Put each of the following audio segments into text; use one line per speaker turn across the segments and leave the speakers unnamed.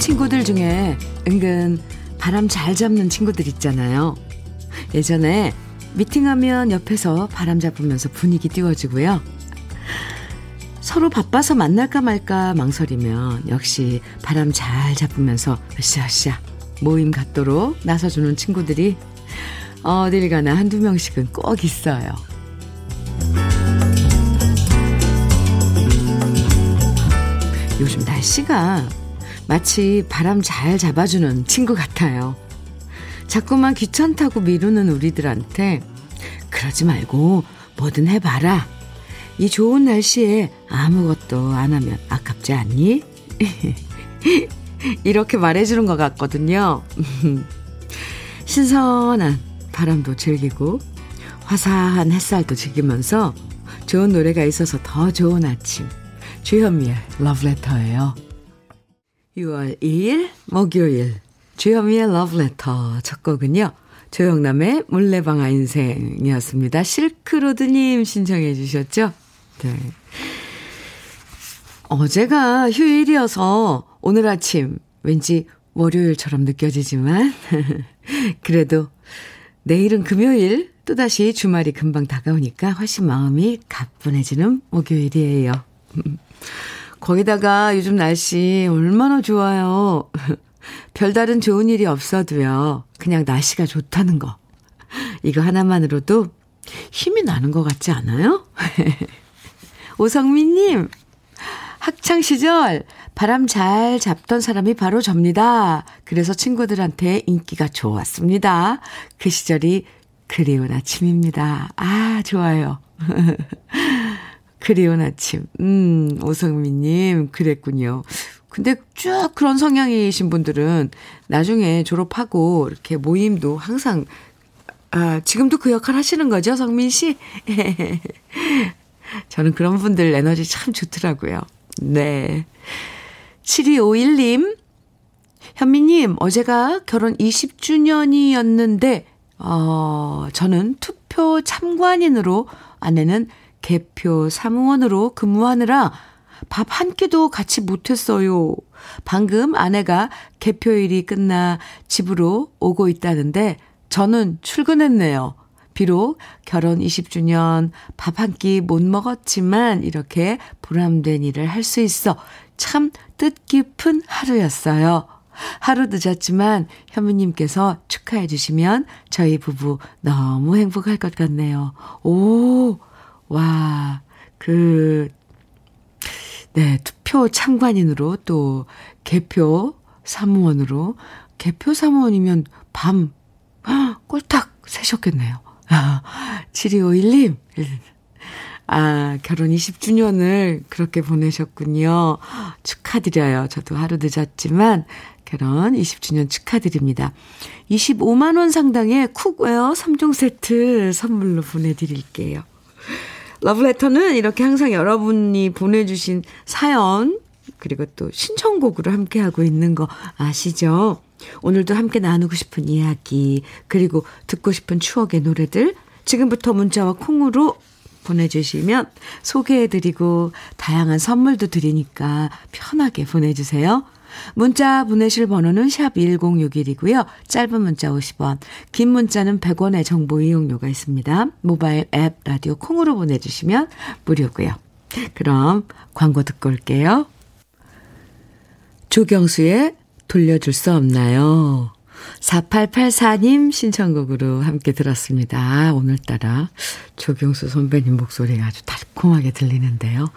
친구들 중에 은근 바람 잘 잡는 친구들 있잖아요. 예전에 미팅하면 옆에서 바람 잡으면서 분위기 띄워주고요. 서로 바빠서 만날까 말까 망설이면 역시 바람 잘 잡으면서 으쌰으쌰 모임 갖도록 나서주는 친구들이 어딜 가나 한두 명씩은 꼭 있어요. 요즘 날씨가 마치 바람 잘 잡아주는 친구 같아요. 자꾸만 귀찮다고 미루는 우리들한테 그러지 말고 뭐든 해봐라. 이 좋은 날씨에 아무것도 안 하면 아깝지 않니? 이렇게 말해주는 것 같거든요. 신선한 바람도 즐기고 화사한 햇살도 즐기면서 좋은 노래가 있어서 더 좋은 아침. 주현미의 러브레터예요. 6월 2일 목요일 주현미의 러브레터 첫 곡은요. 조영남의 물레방아 인생이었습니다. 실크로드님 신청해 주셨죠? 네. 어제가 휴일이어서 오늘 아침 왠지 월요일처럼 느껴지지만 그래도 내일은 금요일 또다시 주말이 금방 다가오니까 훨씬 마음이 가뿐해지는 목요일이에요. 거기다가 요즘 날씨 얼마나 좋아요. 별다른 좋은 일이 없어도요. 그냥 날씨가 좋다는 거. 이거 하나만으로도 힘이 나는 것 같지 않아요? 오성민님, 학창시절 바람 잘 잡던 사람이 바로 접니다. 그래서 친구들한테 인기가 좋았습니다. 그 시절이 그리운 아침입니다. 아, 좋아요. 그리운 아침. 음, 오성민님, 그랬군요. 근데 쭉 그런 성향이신 분들은 나중에 졸업하고 이렇게 모임도 항상, 아, 지금도 그 역할 하시는 거죠, 성민 씨? 저는 그런 분들 에너지 참 좋더라고요. 네. 7251님, 현미님, 어제가 결혼 20주년이었는데, 어, 저는 투표 참관인으로 아내는 개표 사무원으로 근무하느라 밥 한 끼도 같이 못했어요. 방금 아내가 개표일이 끝나 집으로 오고 있다는데 저는 출근했네요. 비록 결혼 20주년 밥 한 끼 못 먹었지만 이렇게 보람된 일을 할 수 있어 참 뜻깊은 하루였어요. 하루 늦었지만 현미님께서 축하해 주시면 저희 부부 너무 행복할 것 같네요. 오, 와, 그, 네, 투표 참관인으로 또 개표 사무원으로 개표 사무원이면 밤 꼴딱 새셨겠네요. 아, 7251님. 아, 결혼 20주년을 그렇게 보내셨군요. 축하드려요. 저도 하루 늦었지만 결혼 20주년 축하드립니다. 25만 원 상당의 cookware 3종 세트 선물로 보내 드릴게요. 러브레터는 이렇게 항상 여러분이 보내주신 사연, 그리고 또 신청곡으로 함께하고 있는 거 아시죠? 오늘도 함께 나누고 싶은 이야기, 그리고 듣고 싶은 추억의 노래들, 지금부터 문자와 콩으로 보내주시면 소개해드리고 다양한 선물도 드리니까 편하게 보내주세요. 문자 보내실 번호는 샵 1061이고요. 짧은 문자 50원, 긴 문자는 100원의 정보 이용료가 있습니다. 모바일 앱 라디오 콩으로 보내주시면 무료고요. 그럼 광고 듣고 올게요. 조경수의 돌려줄 수 없나요? 4884님 신청곡으로 함께 들었습니다. 오늘따라 조경수 선배님 목소리가 아주 달콤하게 들리는데요.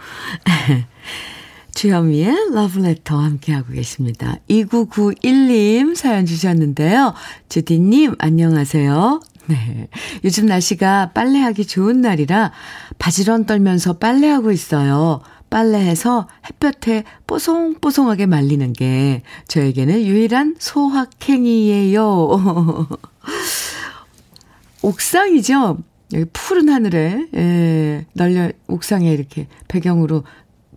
주현미의 러브레터 함께하고 계십니다. 2991님 사연 주셨는데요. 주디님, 안녕하세요. 네. 요즘 날씨가 빨래하기 좋은 날이라 바지런 떨면서 빨래하고 있어요. 빨래해서 햇볕에 뽀송뽀송하게 말리는 게 저에게는 유일한 소확행이에요. 옥상이죠? 여기 푸른 하늘에, 예, 널려, 옥상에 이렇게 배경으로,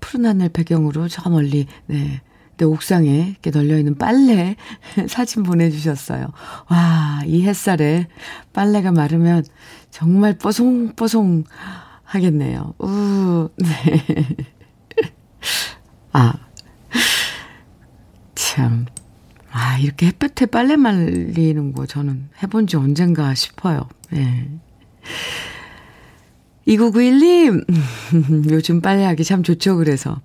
푸른 하늘 배경으로 저 멀리, 네. 내 옥상에 이렇게 널려있는 빨래 사진 보내주셨어요. 와, 이 햇살에 빨래가 마르면 정말 뽀송뽀송 하겠네요. 우, 네. 아, 참. 아, 이렇게 햇볕에 빨래 말리는 거 저는 해본 지 언젠가 싶어요. 네. 2991님, 요즘 빨래하기 참 좋죠, 그래서.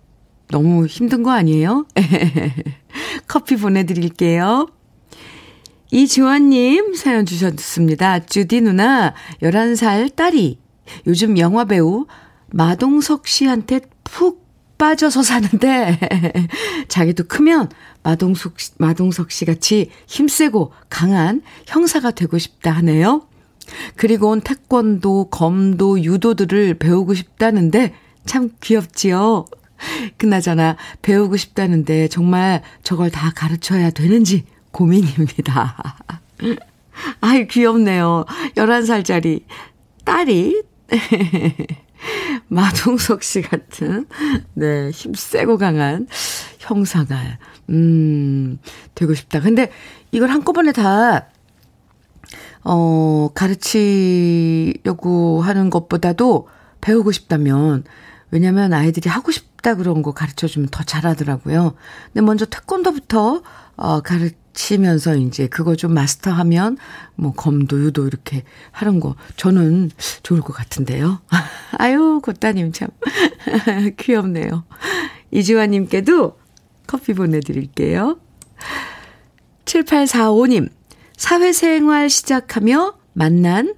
너무 힘든 거 아니에요? 커피 보내드릴게요. 이지원님 사연 주셨습니다. 주디 누나, 11살 딸이 요즘 영화배우 마동석 씨한테 푹 빠져서 사는데, 자기도 크면 마동석, 마동석 씨 같이 힘세고 강한 형사가 되고 싶다 하네요. 그리고 태권도, 검도, 유도들을 배우고 싶다는데 참 귀엽지요? 그나저나 배우고 싶다는데 정말 저걸 다 가르쳐야 되는지 고민입니다. 아이, 귀엽네요. 11살짜리 딸이 마동석 씨 같은, 네, 힘세고 강한 형사가, 음, 되고 싶다. 근데 이걸 한꺼번에 다, 어, 가르치려고 하는 것보다도 배우고 싶다면, 왜냐면 아이들이 하고 싶다 그런 거 가르쳐 주면 더 잘하더라고요. 근데 먼저 태권도부터, 어, 가르, 치면서 이제 그거 좀 마스터하면 뭐 검도 유도 이렇게 하는 거 저는 좋을 것 같은데요. 아유, 고따님 참 귀엽네요. 이지환님께도 커피 보내드릴게요. 7845님, 사회생활 시작하며 만난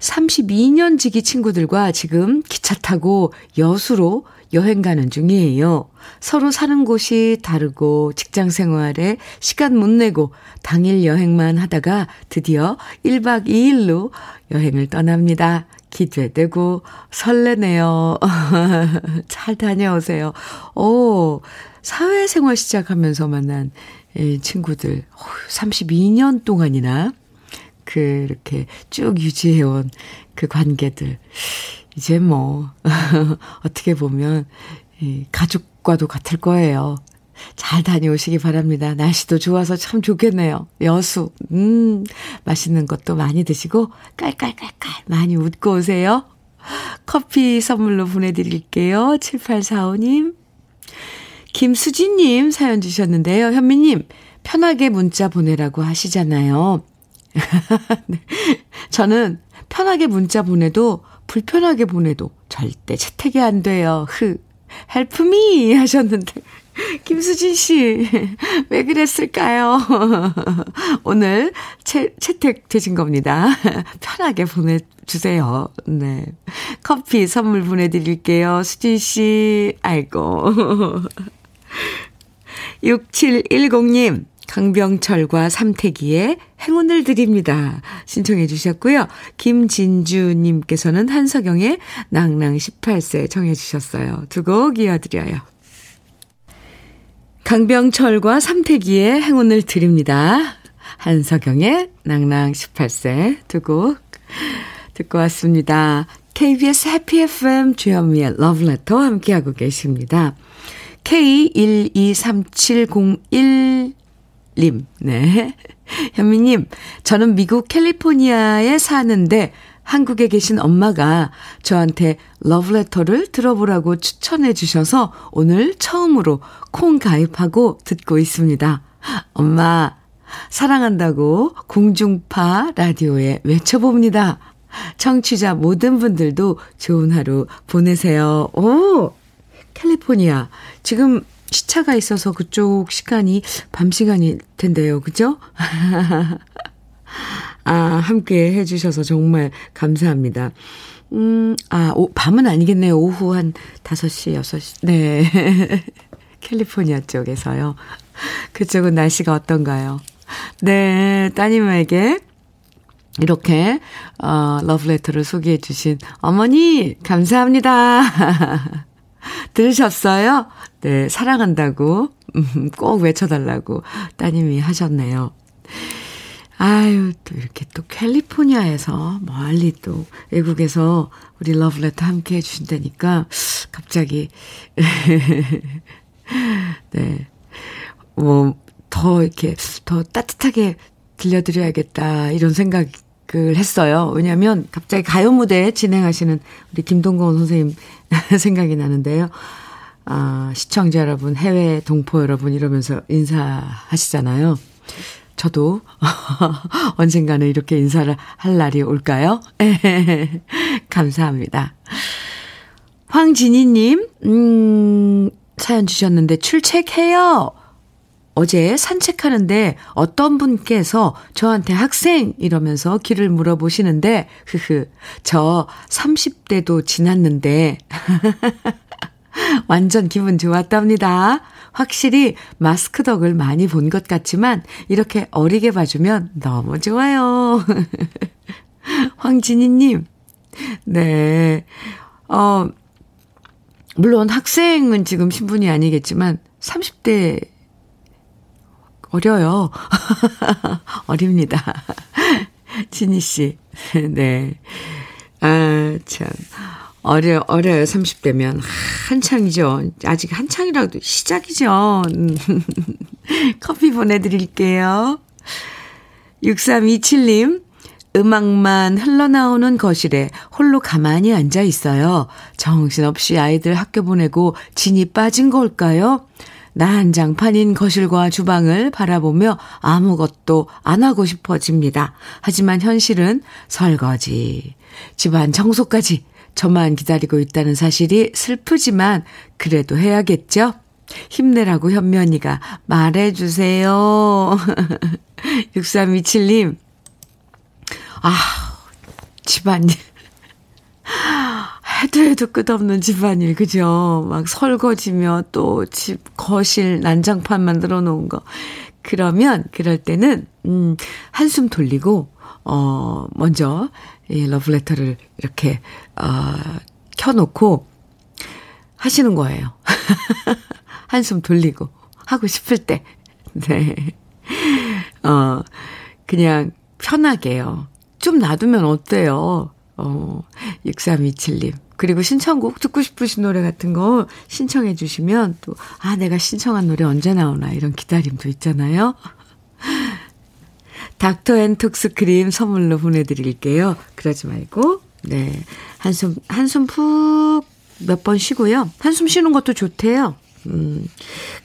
32년 지기 친구들과 지금 기차 타고 여수로 여행 가는 중이에요. 서로 사는 곳이 다르고 직장 생활에 시간 못 내고 당일 여행만 하다가 드디어 1박 2일로 여행을 떠납니다. 기대되고 설레네요. 잘 다녀오세요. 오, 사회생활 시작하면서 만난 친구들 32년 동안이나 그렇게 쭉 유지해온 그 관계들. 이제 뭐, 어떻게 보면, 이 가족과도 같을 거예요. 잘 다녀오시기 바랍니다. 날씨도 좋아서 참 좋겠네요. 여수, 음, 맛있는 것도 많이 드시고, 깔깔깔깔 많이 웃고 오세요. 커피 선물로 보내드릴게요. 7845님. 김수진님 사연 주셨는데요. 현미님, 편하게 문자 보내라고 하시잖아요. 네. 저는 편하게 문자 보내도 불편하게 보내도 절대 채택이 안 돼요. 흐. 헬프미 하셨는데 김수진 씨, 왜 그랬을까요? 오늘 채, 채택 되신 겁니다. 편하게 보내 주세요. 네. 커피 선물 보내 드릴게요. 수진 씨, 아이고. 6710님, 강병철과 삼태기의 행운을 드립니다. 신청해 주셨고요. 김진주님께서는 한석영의 낭낭 18세 정해 주셨어요. 두 곡 이어드려요. 강병철과 삼태기의 행운을 드립니다. 한석영의 낭낭 18세 두 곡 듣고 왔습니다. KBS 해피 FM 주현미의 러브레터 함께하고 계십니다. K12370 님, 네. 현미님, 저는 미국 캘리포니아에 사는데 한국에 계신 엄마가 저한테 러브레터를 들어보라고 추천해 주셔서 오늘 처음으로 콩 가입하고 듣고 있습니다. 엄마, 사랑한다고 공중파 라디오에 외쳐봅니다. 청취자 모든 분들도 좋은 하루 보내세요. 오! 캘리포니아. 지금 시차가 있어서 그쪽 시간이 밤 시간일 텐데요. 그죠? 아, 함께 해주셔서 정말 감사합니다. 음, 아, 오, 밤은 아니겠네요. 오후 한 5시, 6시. 네. 캘리포니아 쪽에서요. 그쪽은 날씨가 어떤가요? 네, 따님에게 이렇게, 어, 러브레터를 소개해 주신 어머니, 감사합니다. 들으셨어요? 네, 사랑한다고 음, 꼭 외쳐달라고 따님이 하셨네요. 아유, 또 이렇게 또 캘리포니아에서 멀리 또 외국에서 우리 러브레터 함께 해주신다니까 갑자기, 네. 뭐, 더 이렇게 더 따뜻하게 들려드려야겠다 이런 생각 을 했어요. 왜냐하면 갑자기 가요 무대 진행하시는 우리 김동건 선생님 생각이 나는데요. 아, 시청자 여러분, 해외 동포 여러분 이러면서 인사하시잖아요. 저도 언젠가는 이렇게 인사를 할 날이 올까요? 감사합니다. 황진희님, 음, 사연 주셨는데 출첵해요. 어제 산책하는데 어떤 분께서 저한테 학생 이러면서 길을 물어보시는데, 흐흐, 저 30대도 지났는데, 완전 기분 좋았답니다. 확실히 마스크 덕을 많이 본 것 같지만, 이렇게 어리게 봐주면 너무 좋아요. 황진희님, 네. 어, 물론 학생은 지금 신분이 아니겠지만, 30대 어려요. 어립니다. 진희 씨. 네. 아, 참. 어려, 어려요. 30대면. 한창이죠. 아직 한창이라도 시작이죠. 커피 보내드릴게요. 6327님. 음악만 흘러나오는 거실에 홀로 가만히 앉아 있어요. 정신없이 아이들 학교 보내고 진이 빠진 걸까요? 난장판인 거실과 주방을 바라보며 아무것도 안 하고 싶어집니다. 하지만 현실은 설거지, 집안 청소까지 저만 기다리고 있다는 사실이 슬프지만 그래도 해야겠죠? 힘내라고 현면이가 말해주세요. 6327님. 아, 집안일. 해도 해도 끝없는 집안일, 그죠? 막 설거지며 또 집, 거실, 난장판 만들어 놓은 거. 그러면, 그럴 때는, 음, 한숨 돌리고, 어, 먼저, 이 러브레터를 이렇게, 어, 켜놓고 하시는 거예요. 한숨 돌리고, 하고 싶을 때. 네. 어, 그냥 편하게요. 좀 놔두면 어때요? 어, 6327님. 그리고 신청곡 듣고 싶으신 노래 같은 거 신청해 주시면 또, 아, 내가 신청한 노래 언제 나오나 이런 기다림도 있잖아요. 닥터 앤 톡스 크림 선물로 보내드릴게요. 그러지 말고, 네. 한숨, 한숨 푹 몇 번 쉬고요. 한숨 쉬는 것도 좋대요. 음,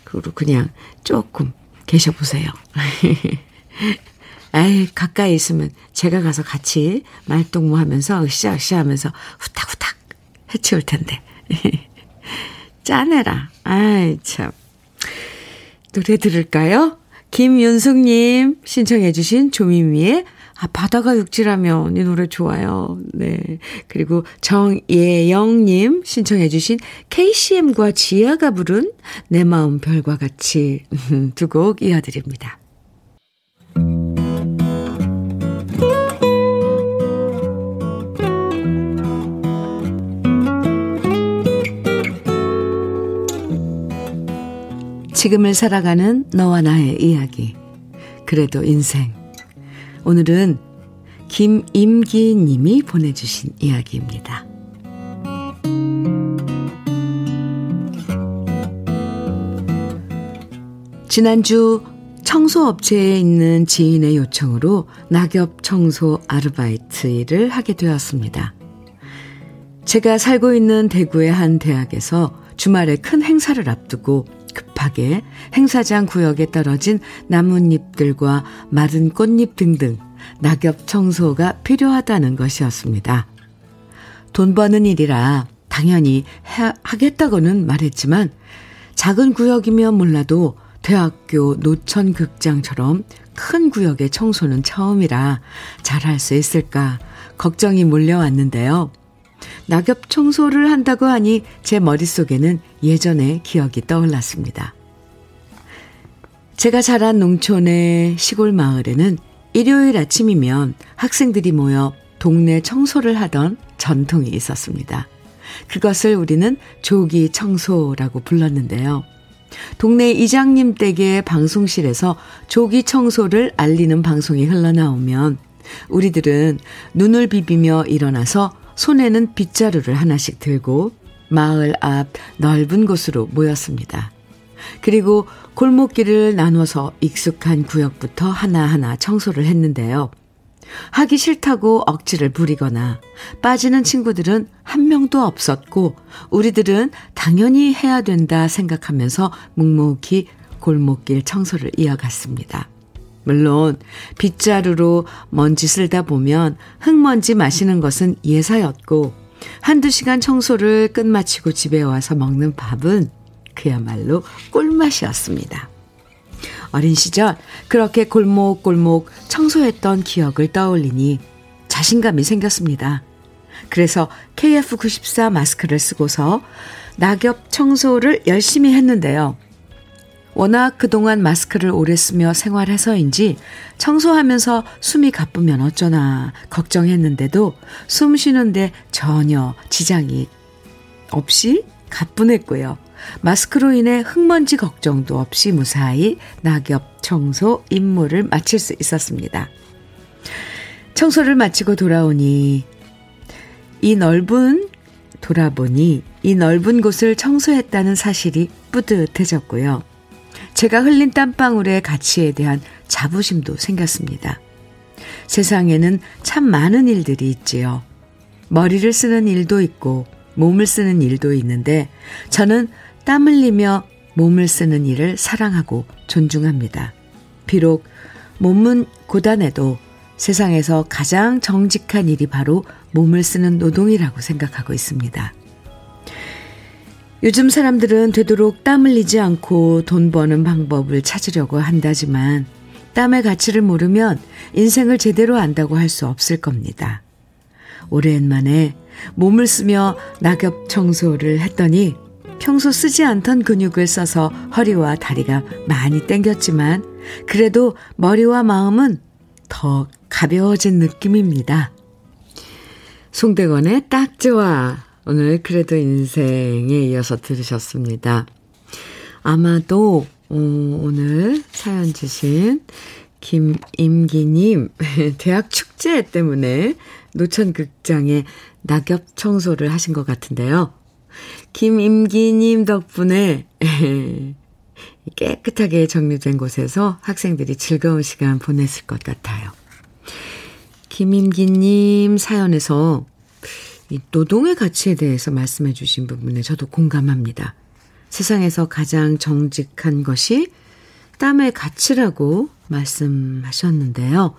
그리고 그냥 조금 계셔보세요. 에이, 가까이 있으면 제가 가서 같이 말동무 하면서 으쌰으쌰 하면서 후딱후딱 해치울 텐데. 짜내라. 아이, 참. 노래 들을까요? 김윤숙님 신청해주신 조미미의 아, 바다가 육지라면 이 노래 좋아요. 네. 그리고 정예영님 신청해주신 KCM과 지아가 부른 내 마음 별과 같이 두 곡 이어드립니다. 지금을 살아가는 너와 나의 이야기. 그래도 인생. 오늘은 김임기 님이 보내주신 이야기입니다. 지난주 청소업체에 있는 지인의 요청으로 낙엽 청소 아르바이트 일을 하게 되었습니다. 제가 살고 있는 대구의 한 대학에서 주말에 큰 행사를 앞두고 급하게 행사장 구역에 떨어진 나뭇잎들과 마른 꽃잎 등등 낙엽 청소가 필요하다는 것이었습니다. 돈 버는 일이라 당연히 해, 하겠다고는 말했지만 작은 구역이면 몰라도 대학교 노천 극장처럼 큰 구역의 청소는 처음이라 잘할 수 있을까 걱정이 몰려왔는데요. 낙엽 청소를 한다고 하니 제 머릿속에는 예전의 기억이 떠올랐습니다. 제가 자란 농촌의 시골 마을에는 일요일 아침이면 학생들이 모여 동네 청소를 하던 전통이 있었습니다. 그것을 우리는 조기 청소라고 불렀는데요. 동네 이장님 댁의 방송실에서 조기 청소를 알리는 방송이 흘러나오면 우리들은 눈을 비비며 일어나서 손에는 빗자루를 하나씩 들고 마을 앞 넓은 곳으로 모였습니다. 그리고 골목길을 나눠서 익숙한 구역부터 하나하나 청소를 했는데요. 하기 싫다고 억지를 부리거나 빠지는 친구들은 한 명도 없었고 우리들은 당연히 해야 된다 생각하면서 묵묵히 골목길 청소를 이어갔습니다. 물론 빗자루로 먼지 쓸다 보면 흙먼지 마시는 것은 예사였고 한두 시간 청소를 끝마치고 집에 와서 먹는 밥은 그야말로 꿀맛이었습니다. 어린 시절 그렇게 골목골목 청소했던 기억을 떠올리니 자신감이 생겼습니다. 그래서 KF94 마스크를 쓰고서 낙엽 청소를 열심히 했는데요. 워낙 그동안 마스크를 오래 쓰며 생활해서인지 청소하면서 숨이 가쁘면 어쩌나 걱정했는데도 숨 쉬는데 전혀 지장이 없이 가뿐했고요. 마스크로 인해 흙먼지 걱정도 없이 무사히 낙엽 청소 임무를 마칠 수 있었습니다. 청소를 마치고 돌아오니 이 넓은 돌아보니 이 넓은 곳을 청소했다는 사실이 뿌듯해졌고요. 제가 흘린 땀방울의 가치에 대한 자부심도 생겼습니다. 세상에는 참 많은 일들이 있지요. 머리를 쓰는 일도 있고 몸을 쓰는 일도 있는데 저는 땀 흘리며 몸을 쓰는 일을 사랑하고 존중합니다. 비록 몸은 고단해도 세상에서 가장 정직한 일이 바로 몸을 쓰는 노동이라고 생각하고 있습니다. 요즘 사람들은 되도록 땀 흘리지 않고 돈 버는 방법을 찾으려고 한다지만 땀의 가치를 모르면 인생을 제대로 안다고 할 수 없을 겁니다. 오랜만에 몸을 쓰며 낙엽 청소를 했더니 평소 쓰지 않던 근육을 써서 허리와 다리가 많이 땡겼지만 그래도 머리와 마음은 더 가벼워진 느낌입니다. 송대건의 딱 좋아. 오늘 그래도 인생에 이어서 들으셨습니다. 아마도 어, 오늘 사연 주신 김임기님 대학 축제 때문에 노천극장에 낙엽 청소를 하신 것 같은데요. 김임기님 덕분에 깨끗하게 정리된 곳에서 학생들이 즐거운 시간 보냈을 것 같아요. 김임기님 사연에서 이 노동의 가치에 대해서 말씀해 주신 부분에 저도 공감합니다. 세상에서 가장 정직한 것이 땀의 가치라고 말씀하셨는데요.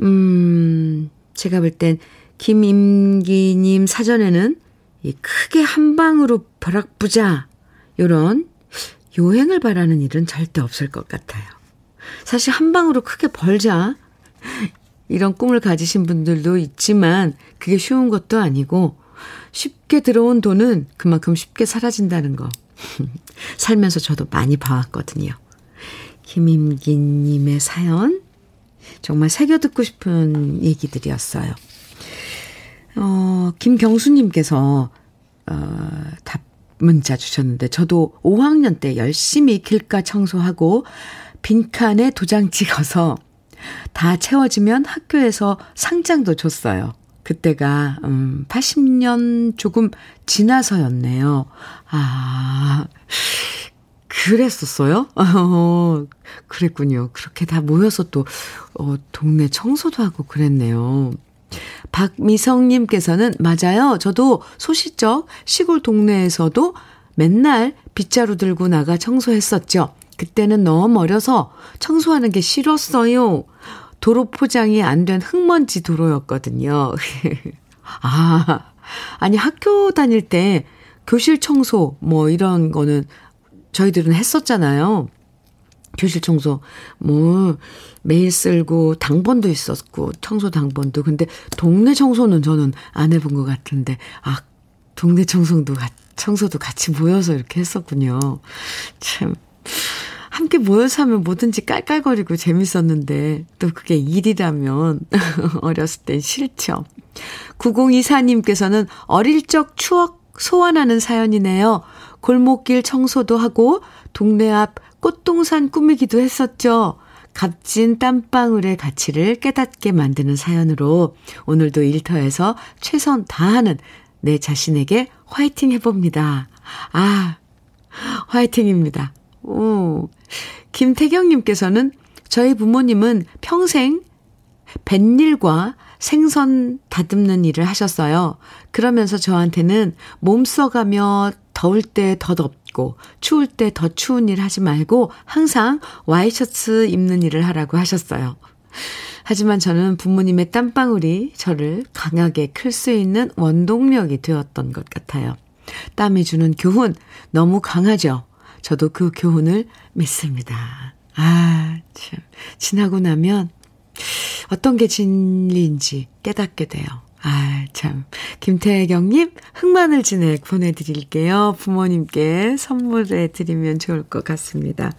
음, 제가 볼 땐 김임기님 사전에는 이 크게 한 방으로 벼락부자 요런 요행을 바라는 일은 절대 없을 것 같아요. 사실 한 방으로 크게 벌자 이런 꿈을 가지신 분들도 있지만 그게 쉬운 것도 아니고 쉽게 들어온 돈은 그만큼 쉽게 사라진다는 거 살면서 저도 많이 봐왔거든요. 김임기님의 사연 정말 새겨 듣고 싶은 얘기들이었어요. 어, 김경수님께서, 어, 답 문자 주셨는데, 저도 5학년 때 열심히 길가 청소하고, 빈칸에 도장 찍어서 다 채워지면 학교에서 상장도 줬어요. 그때가, 음, 80년 조금 지나서였네요. 아, 그랬었어요? 어, 그랬군요. 그렇게 다 모여서 또, 어, 동네 청소도 하고 그랬네요. 박미성님께서는 맞아요. 저도 소시적 시골 동네에서도 맨날 빗자루 들고 나가 청소했었죠. 그때는 너무 어려서 청소하는 게 싫었어요. 도로 포장이 안 된 흙먼지 도로였거든요. 아, 아니 학교 다닐 때 교실 청소 뭐 이런 거는 저희들은 했었잖아요. 교실 청소 뭐 매일 쓸고 당번도 있었고 청소 당번도 근데 동네 청소는 저는 안 해본 것 같은데 아 동네 청소도 청소도 같이 모여서 이렇게 했었군요. 참 함께 모여서 하면 뭐든지 깔깔거리고 재밌었는데 또 그게 일이라면 어렸을 땐 싫죠. 9024님께서는 어릴 적 추억 소환하는 사연이네요. 골목길 청소도 하고 동네 앞 꽃동산 꾸미기도 했었죠. 값진 땀방울의 가치를 깨닫게 만드는 사연으로 오늘도 일터에서 최선 다하는 내 자신에게 화이팅 해봅니다. 아, 화이팅입니다. 오. 김태경님께서는 저희 부모님은 평생 뱃일과 생선 다듬는 일을 하셨어요. 그러면서 저한테는 몸 써가며 더울 때 더 덥고 추울 때 더 추운 일 하지 말고 항상 와이셔츠 입는 일을 하라고 하셨어요. 하지만 저는 부모님의 땀방울이 저를 강하게 클 수 있는 원동력이 되었던 것 같아요. 땀이 주는 교훈 너무 강하죠. 저도 그 교훈을 믿습니다. 아, 참. 지나고 나면 어떤 게 진리인지 깨닫게 돼요. 아, 참. 김태경님, 흑마늘 진액 보내드릴게요. 부모님께 선물해 드리면 좋을 것 같습니다.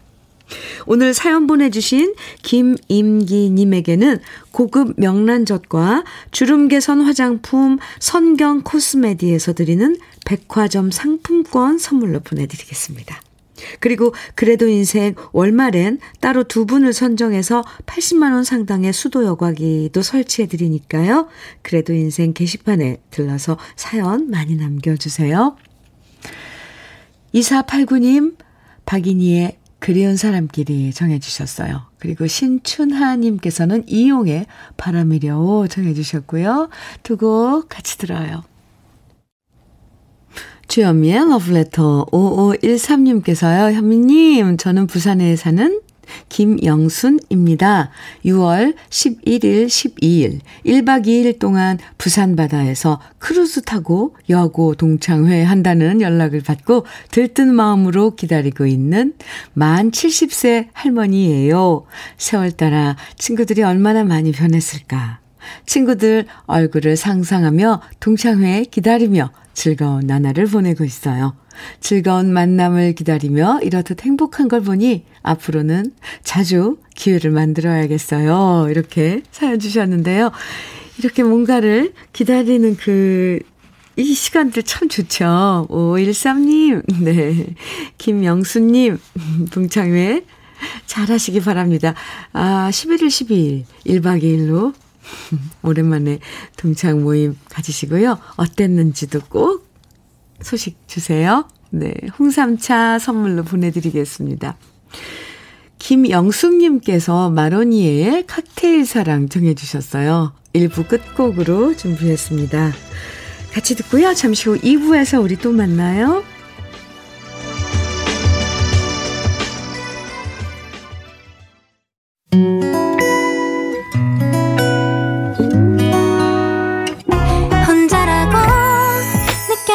오늘 사연 보내주신 김임기님에게는 고급 명란젓과 주름 개선 화장품 선경 코스메디에서 드리는 백화점 상품권 선물로 보내드리겠습니다. 그리고 그래도 인생 월말엔 따로 두 분을 선정해서 80만원 상당의 수도 여과기도 설치해 드리니까요. 그래도 인생 게시판에 들러서 사연 많이 남겨주세요. 2489님, 박인희의 그리운 사람끼리 정해주셨어요. 그리고 신춘하님께서는 이용의 바람이려오 청해주셨고요. 두 곡 같이 들어요. 주현미의 러브레터 5513님께서요. 현미님, 저는 부산에 사는 김영순입니다. 6월 11일, 12일, 1박 2일 동안 부산 바다에서 크루즈 타고 여고 동창회 한다는 연락을 받고 들뜬 마음으로 기다리고 있는 만 70세 할머니예요. 세월 따라 친구들이 얼마나 많이 변했을까. 친구들 얼굴을 상상하며 동창회 기다리며 즐거운 나날을 보내고 있어요. 즐거운 만남을 기다리며 이렇듯 행복한 걸 보니 앞으로는 자주 기회를 만들어야겠어요. 이렇게 사연 주셨는데요. 이렇게 뭔가를 기다리는 그, 이 시간들 참 좋죠. 513님, 네. 김영수님, 동창회 잘 하시기 바랍니다. 아, 11일, 12일, 1박 2일로 오랜만에 동창 모임 가지시고요. 어땠는지도 꼭 소식 주세요. 네, 홍삼차 선물로 보내드리겠습니다. 김영숙님께서 마로니에의 칵테일 사랑 정해주셨어요. 1부 끝곡으로 준비했습니다. 같이 듣고요. 잠시 후 2부에서 우리 또 만나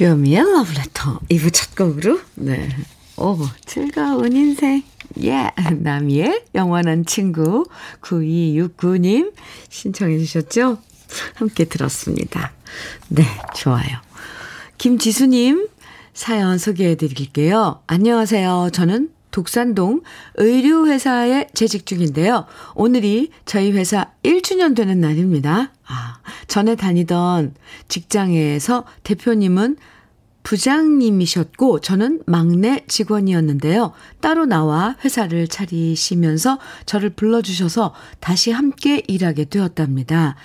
주현미의 Letter 2부 첫 곡으로 네. 오, 즐거운 인생. 예, yeah. 남이의 영원한 친구 9269님 신청해 주셨죠? 함께 들었습니다. 네, 좋아요. 김지수님 사연 소개해 드릴게요. 안녕하세요. 저는 독산동 의류회사에 재직 중인데요. 오늘이 저희 회사 1주년 되는 날입니다. 아, 전에 다니던 직장에서 대표님은 부장님이셨고 저는 막내 직원이었는데요. 따로 나와 회사를 차리시면서 저를 불러주셔서 다시 함께 일하게 되었답니다.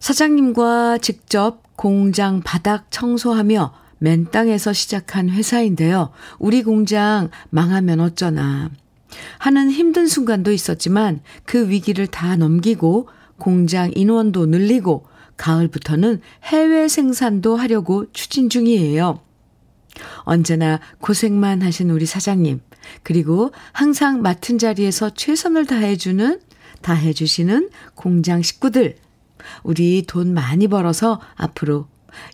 사장님과 직접 공장 바닥 청소하며 맨 땅에서 시작한 회사인데요. 우리 공장 망하면 어쩌나. 하는 힘든 순간도 있었지만 그 위기를 다 넘기고 공장 인원도 늘리고 가을부터는 해외 생산도 하려고 추진 중이에요. 언제나 고생만 하신 우리 사장님, 그리고 항상 맡은 자리에서 최선을 다해주는 다 해주시는 공장 식구들. 우리 돈 많이 벌어서 앞으로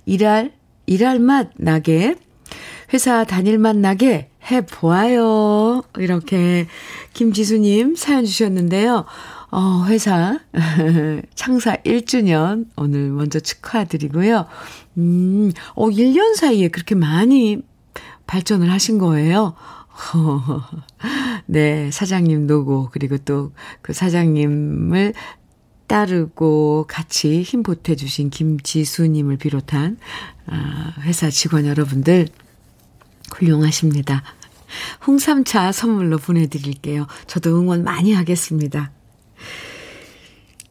일할, 일할 맛 나게, 회사 다닐 맛 나게 해보아요. 이렇게 김지수님 사연 주셨는데요. 어, 회사 창사 1주년 오늘 먼저 축하드리고요. 음, 어, 1년 사이에 그렇게 많이 발전을 하신 거예요. 네, 사장님 노고, 그리고 또 그 사장님을 따르고 같이 힘 보태주신 김지수님을 비롯한 아, 회사 직원 여러분들 훌륭하십니다. 홍삼차 선물로 보내드릴게요. 저도 응원 많이 하겠습니다.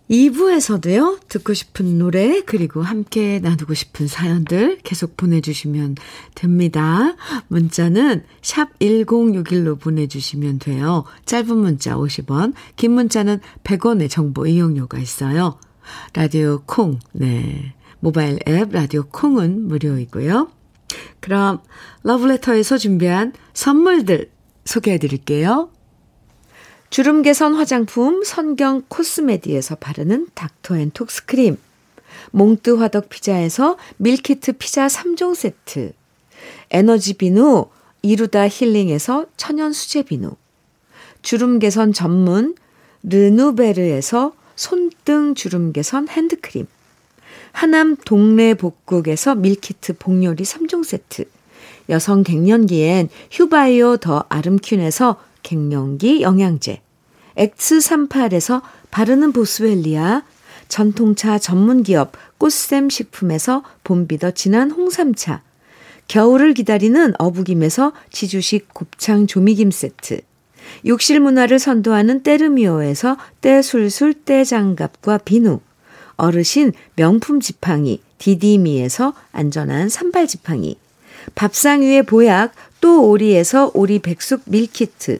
2부에서도요, 듣고 싶은 노래, 그리고 함께 나누고 싶은 사연들 계속 보내주시면 됩니다. 문자는 샵 1061로 보내주시면 돼요. 짧은 문자 50원, 긴 문자는 100원의 정보 이용료가 있어요. 라디오 콩, 네. 모바일 앱 라디오 콩은 무료이고요. 그럼 러브레터에서 준비한 선물들 소개해 드릴게요. 주름 개선 화장품 선경 코스메디에서 바르는 닥터앤톡스 크림. 몽뜨 화덕 피자에서 밀키트 피자 3종 세트. 에너지 비누 이루다 힐링에서 천연 수제 비누. 주름 개선 전문 르누베르에서 손등 주름 개선 핸드크림. 하남 동네 복국에서 밀키트 복요리 3종 세트. 여성 갱년기엔 휴바이오 더 아름퀸에서 갱년기 영양제 X38에서 바르는 보스웰리아, 전통차 전문기업 꽃샘 식품에서 봄비더 진한 홍삼차, 겨울을 기다리는 어부김에서 지주식 곱창 조미김 세트, 욕실 문화를 선도하는 때르미오에서 때술술 때장갑과 비누, 어르신 명품 지팡이 디디미에서 안전한 산발 지팡이, 밥상 위의 보약 또 오리에서 오리 백숙 밀키트,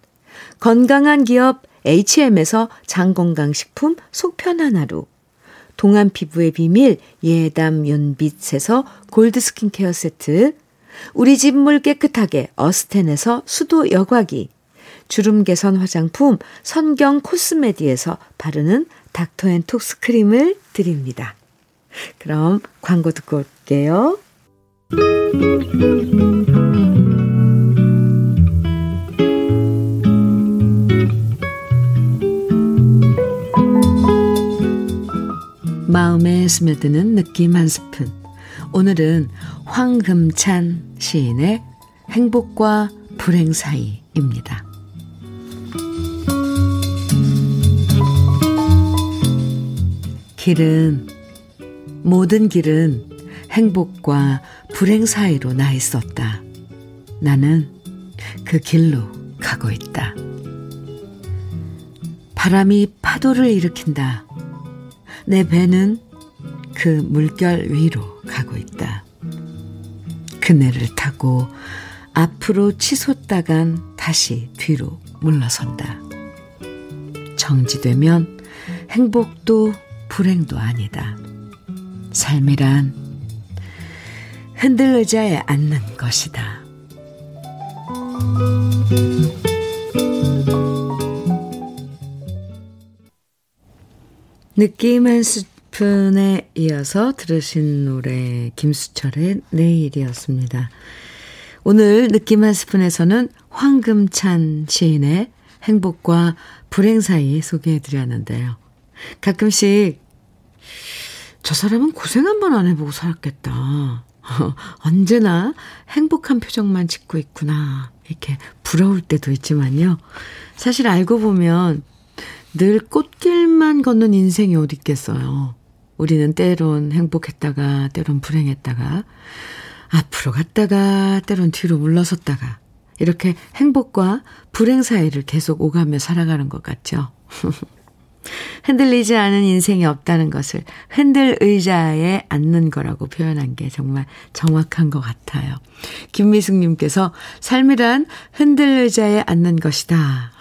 건강한 기업 HM에서 장건강식품 속편한 하루. 동안 피부의 비밀 예담 윤빛에서 골드 스킨케어 세트. 우리 집 물 깨끗하게 어스텐에서 수도 여과기. 주름 개선 화장품 선경 코스메디에서 바르는 닥터앤톡스 크림을 드립니다. 그럼 광고 듣고 올게요. 마음에 스며드는 느낌 한 스푼. 오늘은 황금찬 시인의 행복과 불행 사이입니다. 길은, 모든 길은 행복과 불행 사이로 나 있었다. 나는 그 길로 가고 있다. 바람이 파도를 일으킨다. 내 배는 그 물결 위로 가고 있다. 그네를 타고 앞으로 치솟다간 다시 뒤로 물러선다. 정지되면 행복도 불행도 아니다. 삶이란 흔들 의자에 앉는 것이다. 느낌 한 스푼에 이어서 들으신 노래 김수철의 내일이었습니다. 오늘 느낌 한 스푼에서는 황금찬 시인의 행복과 불행 사이 소개해 드렸는데요. 가끔씩 저 사람은 고생 한 번 안 해보고 살았겠다. 언제나 행복한 표정만 짓고 있구나. 이렇게 부러울 때도 있지만요. 사실 알고 보면 늘 꽃길만 걷는 인생이 어디 있겠어요. 우리는 때론 행복했다가, 때론 불행했다가, 앞으로 갔다가, 때론 뒤로 물러섰다가, 이렇게 행복과 불행 사이를 계속 오가며 살아가는 것 같죠. 흔들리지 않은 인생이 없다는 것을 흔들 의자에 앉는 거라고 표현한 게 정말 정확한 것 같아요. 김미숙님께서 삶이란 흔들 의자에 앉는 것이다.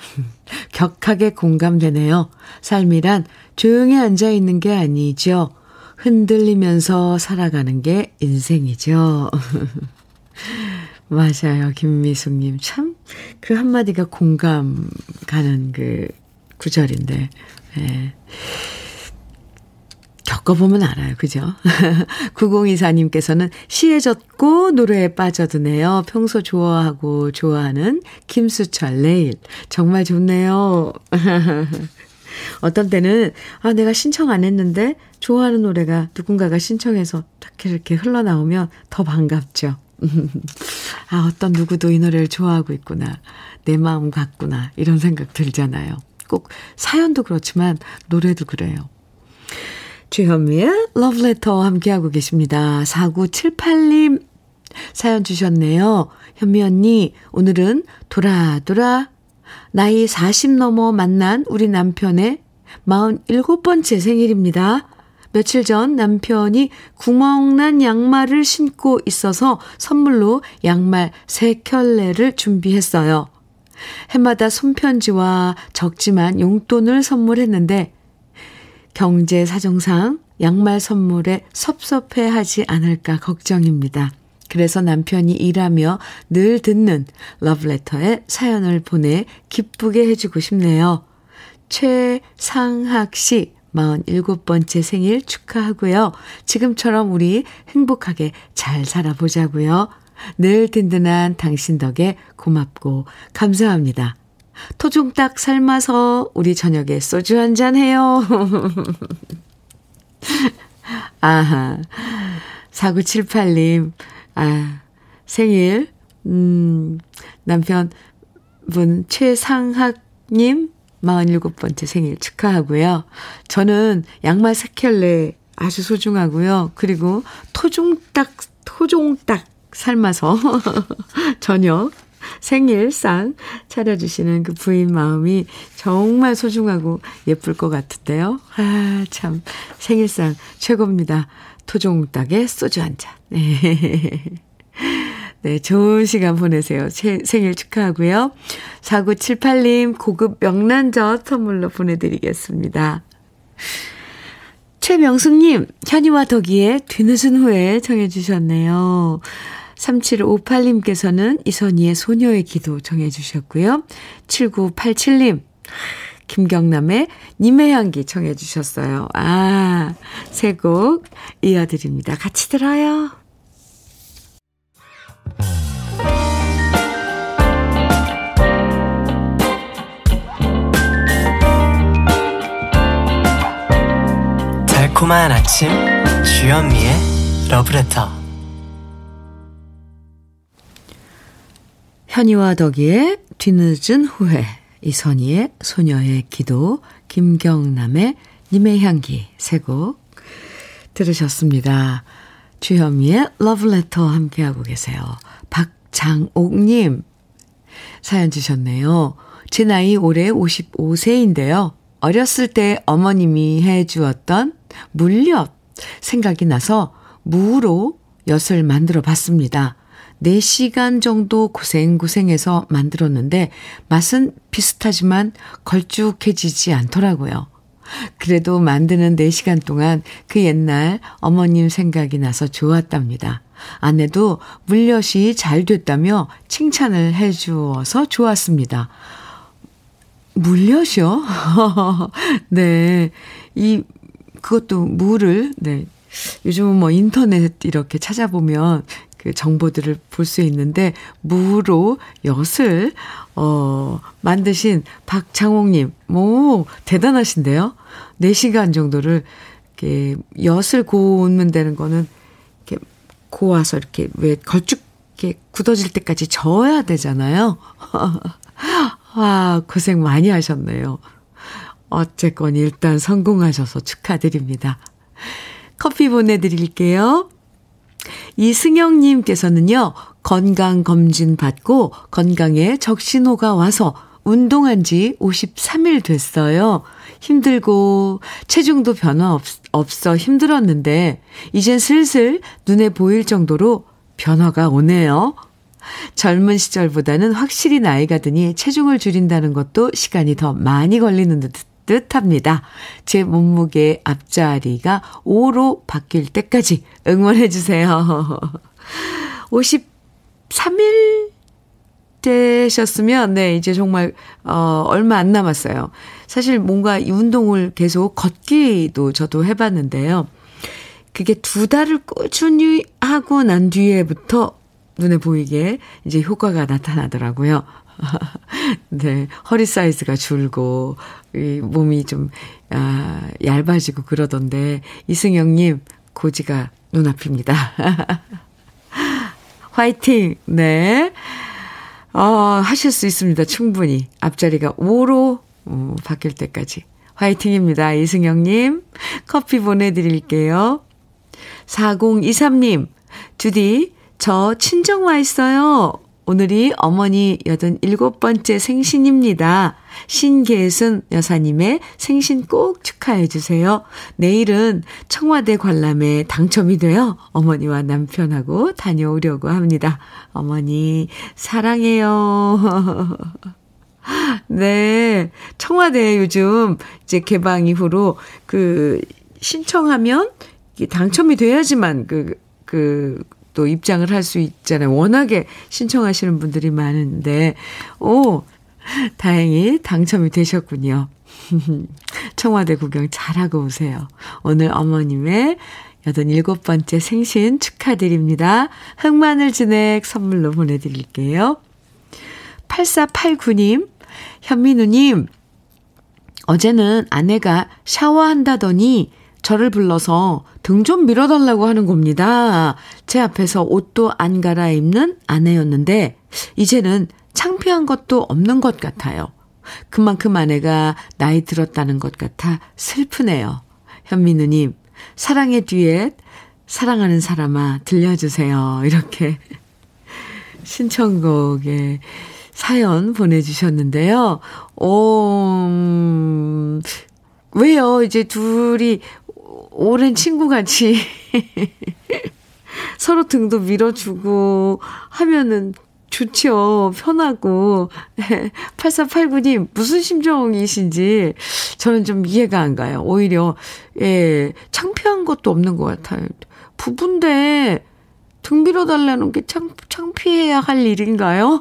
격하게 공감되네요. 삶이란 조용히 앉아 있는 게 아니죠. 흔들리면서 살아가는 게 인생이죠. 맞아요. 김미숙님. 참, 그 한마디가 공감 가는 그 구절인데, 예. 겪어보면 알아요. 그죠? 9024님께서는 시에 젖고 노래에 빠져드네요. 평소 좋아하고 좋아하는 김수철 내일. 정말 좋네요. 어떤 때는, 아, 내가 신청 안 했는데 좋아하는 노래가 누군가가 신청해서 딱 이렇게 흘러나오면 더 반갑죠. 아, 어떤 누구도 이 노래를 좋아하고 있구나. 내 마음 같구나. 이런 생각 들잖아요. 꼭 사연도 그렇지만 노래도 그래요. 주현미의 러브레터 함께하고 계십니다. 4978님 사연 주셨네요. 현미 언니, 오늘은 돌아돌아 나이 40 넘어 만난 우리 남편의 47번째 생일입니다. 며칠 전 남편이 구멍난 양말을 신고 있어서 선물로 양말 3켤레를 준비했어요. 해마다 손편지와 적지만 용돈을 선물했는데 경제 사정상 양말 선물에 섭섭해 하지 않을까 걱정입니다. 그래서 남편이 일하며 늘 듣는 러브레터에 사연을 보내 기쁘게 해주고 싶네요. 최상학 씨 47번째 생일 축하하고요. 지금처럼 우리 행복하게 잘 살아보자고요. 늘 든든한 당신 덕에 고맙고 감사합니다. 토종닭 삶아서 우리 저녁에 소주 한 잔 해요. 아하. 4978님, 아, 생일, 음, 남편 분 최상학님, 47번째 생일 축하하고요. 저는 양말 3켤레 아주 소중하고요. 그리고 토종닭, 토종닭 삶아서 저녁 생일상 차려주시는 그 부인 마음이 정말 소중하고 예쁠 것 같은데요. 아, 참. 생일상 최고입니다. 토종닭에 소주 한 잔. 네. 네, 좋은 시간 보내세요. 생일 축하하고요. 4978님 고급 명란젓 선물로 보내드리겠습니다. 최명숙님, 현이와 덕이의 뒤늦은 후에 정해주셨네요. 3758님께서는 이선희의 소녀의 기도 정해 주셨고요. 7987님, 김경남의 님의 향기 청해주셨어요. 아, 세 곡 이어드립니다. 같이 들어요. 달콤한 아침 주현미의 러브레터 현이와 덕이의 뒤늦은 후회 이선희의 소녀의 기도 김경남의 님의 향기 세 곡 들으셨습니다. 주현미의 러브레터 함께하고 계세요. 박장옥님 사연 주셨네요. 제 나이 올해 55세인데요. 어렸을 때 어머님이 해 주었던 물엿 생각이 나서 무로 엿을 만들어 봤습니다. 4시간 정도 고생고생해서 만들었는데 맛은 비슷하지만 걸쭉해지지 않더라고요. 그래도 만드는 4시간 동안 그 옛날 어머님 생각이 나서 좋았답니다. 아내도 물엿이 잘 됐다며 칭찬을 해 주어서 좋았습니다. 물엿이요? 네. 이, 그것도 물을, 네. 요즘은 뭐 인터넷 이렇게 찾아보면 그 정보들을 볼 수 있는데, 무로 엿을, 어, 만드신 박창옥님, 오, 대단하신데요? 4시간 정도를, 이렇게, 엿을 고우면 되는 거는, 이렇게 고와서 이렇게, 왜 걸쭉, 이렇게 굳어질 때까지 저어야 되잖아요. 와, 고생 많이 하셨네요. 어쨌건 일단 성공하셔서 축하드립니다. 커피 보내드릴게요. 이승영님께서는요, 건강검진 받고 건강에 적신호가 와서 운동한 지 53일 됐어요. 힘들고 체중도 변화 없, 없어 힘들었는데 이젠 슬슬 눈에 보일 정도로 변화가 오네요. 젊은 시절보다는 확실히 나이가 드니 체중을 줄인다는 것도 시간이 더 많이 걸리는 듯, 듯 합니다. 제 몸무게 앞자리가 5로 바뀔 때까지 응원해주세요. 53일 되셨으면, 네, 이제 정말, 어, 얼마 안 남았어요. 사실 뭔가 이 운동을 계속 걷기도 저도 해봤는데요. 그게 두 달을 꾸준히 하고 난 뒤에부터 눈에 보이게 이제 효과가 나타나더라고요. 네, 허리 사이즈가 줄고, 이 몸이 좀, 아, 얇아지고 그러던데, 이승영님, 고지가 눈앞입니다. 화이팅! 네. 어, 하실 수 있습니다. 충분히. 앞자리가 5로 어, 바뀔 때까지. 화이팅입니다. 이승영님. 커피 보내드릴게요. 4023님. 주디, 저 친정 와 있어요. 오늘이 어머니 87번째 생신입니다. 신계순 여사님의 생신 꼭 축하해 주세요. 내일은 청와대 관람에 당첨이 되어 어머니와 남편하고 다녀오려고 합니다. 어머니, 사랑해요. 네. 청와대 요즘 이제 개방 이후로 그 신청하면 당첨이 돼야지만 그, 그, 또 입장을 할 수 있잖아요. 워낙에 신청하시는 분들이 많은데, 오, 다행히 당첨이 되셨군요. 청와대 구경 잘하고 오세요. 오늘 어머님의 87번째 생신 축하드립니다. 흑마늘 진액 선물로 보내드릴게요. 8489님, 현민우님, 어제는 아내가 샤워한다더니 저를 불러서 등 좀 밀어달라고 하는 겁니다. 제 앞에서 옷도 안 갈아입는 아내였는데, 이제는 창피한 것도 없는 것 같아요. 그만큼 아내가 나이 들었다는 것 같아 슬프네요. 현민우님, 사랑의 뒤에 사랑하는 사람아 들려주세요. 이렇게 신청곡에 사연 보내주셨는데요. 오, 음, 왜요? 이제 둘이 오랜 친구같이 서로 등도 밀어주고 하면은 좋죠. 편하고. 8489님, 무슨 심정이신지 저는 좀 이해가 안 가요. 오히려, 예, 창피한 것도 없는 것 같아요. 부부인데 등 밀어달라는 게 창, 창피해야 할 일인가요?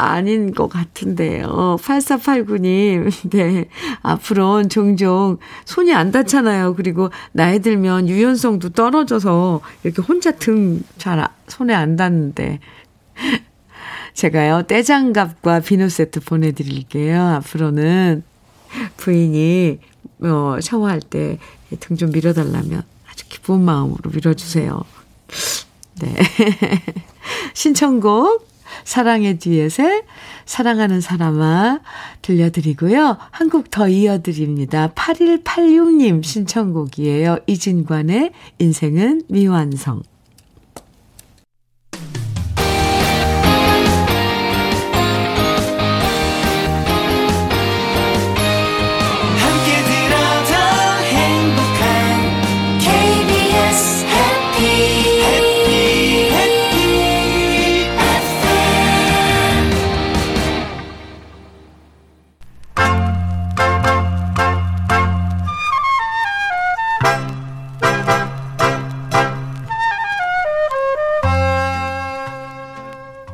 아닌 것 같은데요. 8489님, 네. 앞으로는 종종 손이 안 닿잖아요. 그리고 나이 들면 유연성도 떨어져서 이렇게 혼자 등 잘 손에 안 닿는데. 제가요, 떼장갑과 비누 세트 보내드릴게요. 앞으로는 부인이, 어, 샤워할 때 등 좀 밀어달라면 아주 기쁜 마음으로 밀어주세요. 네. 신청곡, 사랑의 뒤에서 사랑하는 사람아 들려드리고요. 한 곡 더 이어드립니다. 8186님 신청곡이에요. 이진관의 인생은 미완성.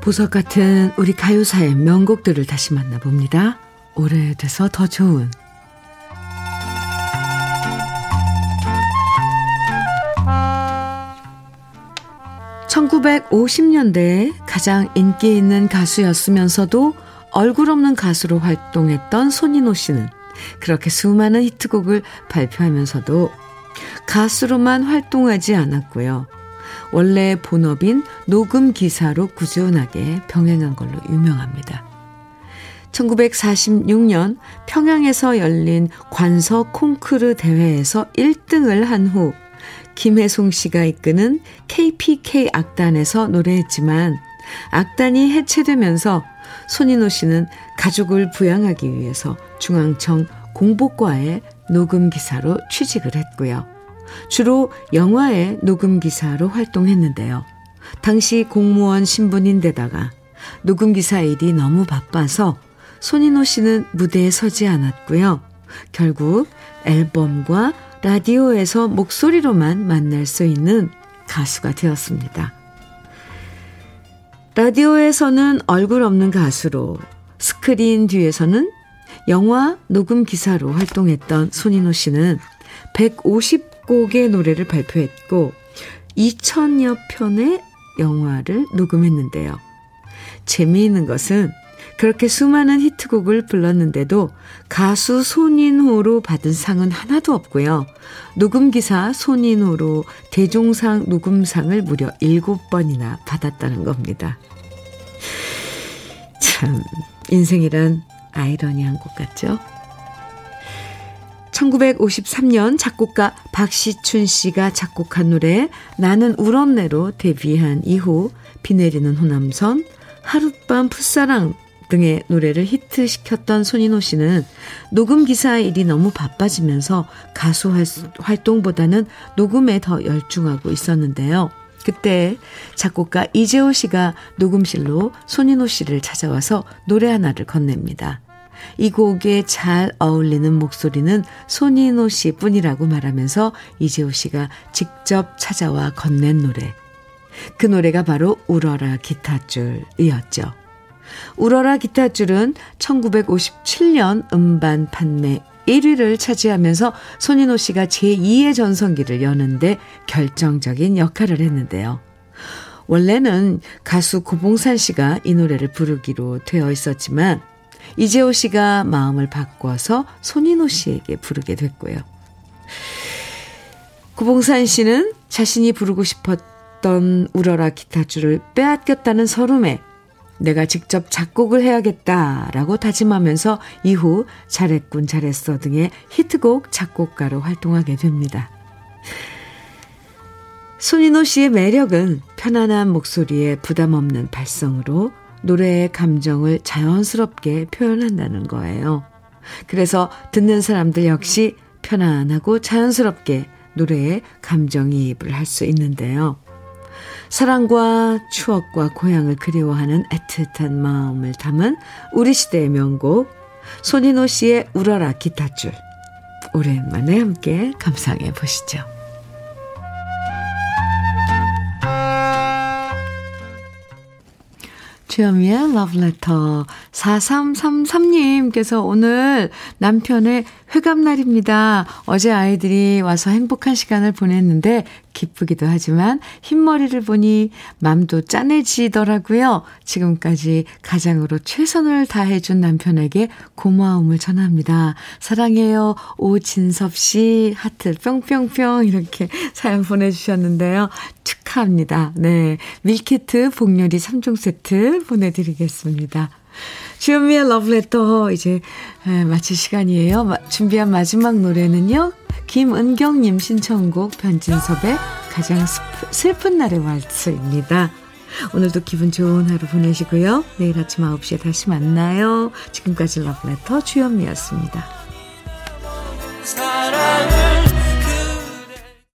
보석 같은 우리 가요사의 명곡들을 다시 만나봅니다. 오래돼서 더 좋은 1950년대에 가장 인기 있는 가수였으면서도 얼굴 없는 가수로 활동했던 손인호 씨는 그렇게 수많은 히트곡을 발표하면서도 가수로만 활동하지 않았고요. 원래 본업인 녹음 기사로 꾸준하게 병행한 걸로 유명합니다. 1946년 평양에서 열린 관서 콩쿠르 대회에서 1등을 한 후 김혜송 씨가 이끄는 KPK 악단에서 노래했지만 악단이 해체되면서 손인호 씨는 가족을 부양하기 위해서 중앙청 공보과에 녹음 기사로 취직을 했고요. 주로 영화의 녹음 기사로 활동했는데요. 당시 공무원 신분인데다가 녹음 기사 일이 너무 바빠서 손인호 씨는 무대에 서지 않았고요. 결국 앨범과 라디오에서 목소리로만 만날 수 있는 가수가 되었습니다. 라디오에서는 얼굴 없는 가수로 스크린 뒤에서는 영화 녹음 기사로 활동했던 손인호 씨는 150 곡의 노래를 발표했고 2천여 편의 영화를 녹음했는데요. 재미있는 것은 그렇게 수많은 히트곡을 불렀는데도 가수 손인호로 받은 상은 하나도 없고요. 녹음기사 손인호로 대종상 녹음상을 무려 7번이나 받았다는 겁니다. 참, 인생이란 아이러니한 것 같죠? 1953년 작곡가 박시춘 씨가 작곡한 노래 나는 울었네로 데뷔한 이후 비 내리는 호남선, 하룻밤 풋사랑 등의 노래를 히트시켰던 손인호 씨는 녹음 기사 일이 너무 바빠지면서 가수 활동보다는 녹음에 더 열중하고 있었는데요. 그때 작곡가 이재호 씨가 녹음실로 손인호 씨를 찾아와서 노래 하나를 건넵니다. 이 곡에 잘 어울리는 목소리는 손인호 씨 뿐이라고 말하면서 이재호 씨가 직접 찾아와 건넨 노래. 그 노래가 바로 울어라 기타줄이었죠. 울어라 기타줄은 1957년 음반 판매 1위를 차지하면서 손인호 씨가 제2의 전성기를 여는데 결정적인 역할을 했는데요. 원래는 가수 고봉산 씨가 이 노래를 부르기로 되어 있었지만 이재호 씨가 마음을 바꿔서 손인호 씨에게 부르게 됐고요. 고봉산 씨는 자신이 부르고 싶었던 울어라 기타줄을 빼앗겼다는 서름에 내가 직접 작곡을 해야겠다라고 다짐하면서 이후 잘했군 잘했어 등의 히트곡 작곡가로 활동하게 됩니다. 손인호 씨의 매력은 편안한 목소리에 부담 없는 발성으로 노래의 감정을 자연스럽게 표현한다는 거예요. 그래서 듣는 사람들 역시 편안하고 자연스럽게 노래에 감정이입을 할 수 있는데요. 사랑과 추억과 고향을 그리워하는 애틋한 마음을 담은 우리 시대의 명곡 손인호 씨의 울어라 기타줄 오랜만에 함께 감상해 보시죠. 주현미의 러브레터 4333님께서 오늘 남편의 회감날입니다. 어제 아이들이 와서 행복한 시간을 보냈는데 기쁘기도 하지만 흰머리를 보니 맘도 짠해지더라고요. 지금까지 가장으로 최선을 다해준 남편에게 고마움을 전합니다. 사랑해요. 오진섭 씨 하트 뿅뿅뿅 이렇게 사연 보내주셨는데요. 축하합니다. 네. 밀키트 복요리 3종 세트 보내드리겠습니다. 주현미의 러브레터 이제 마칠 시간이에요. 준비한 마지막 노래는요. 김은경님 신청곡 변진섭의 가장 슬픈 날의 왈츠입니다. 오늘도 기분 좋은 하루 보내시고요. 내일 아침 9시에 다시 만나요. 지금까지 러브레터 주현미였습니다. 사랑을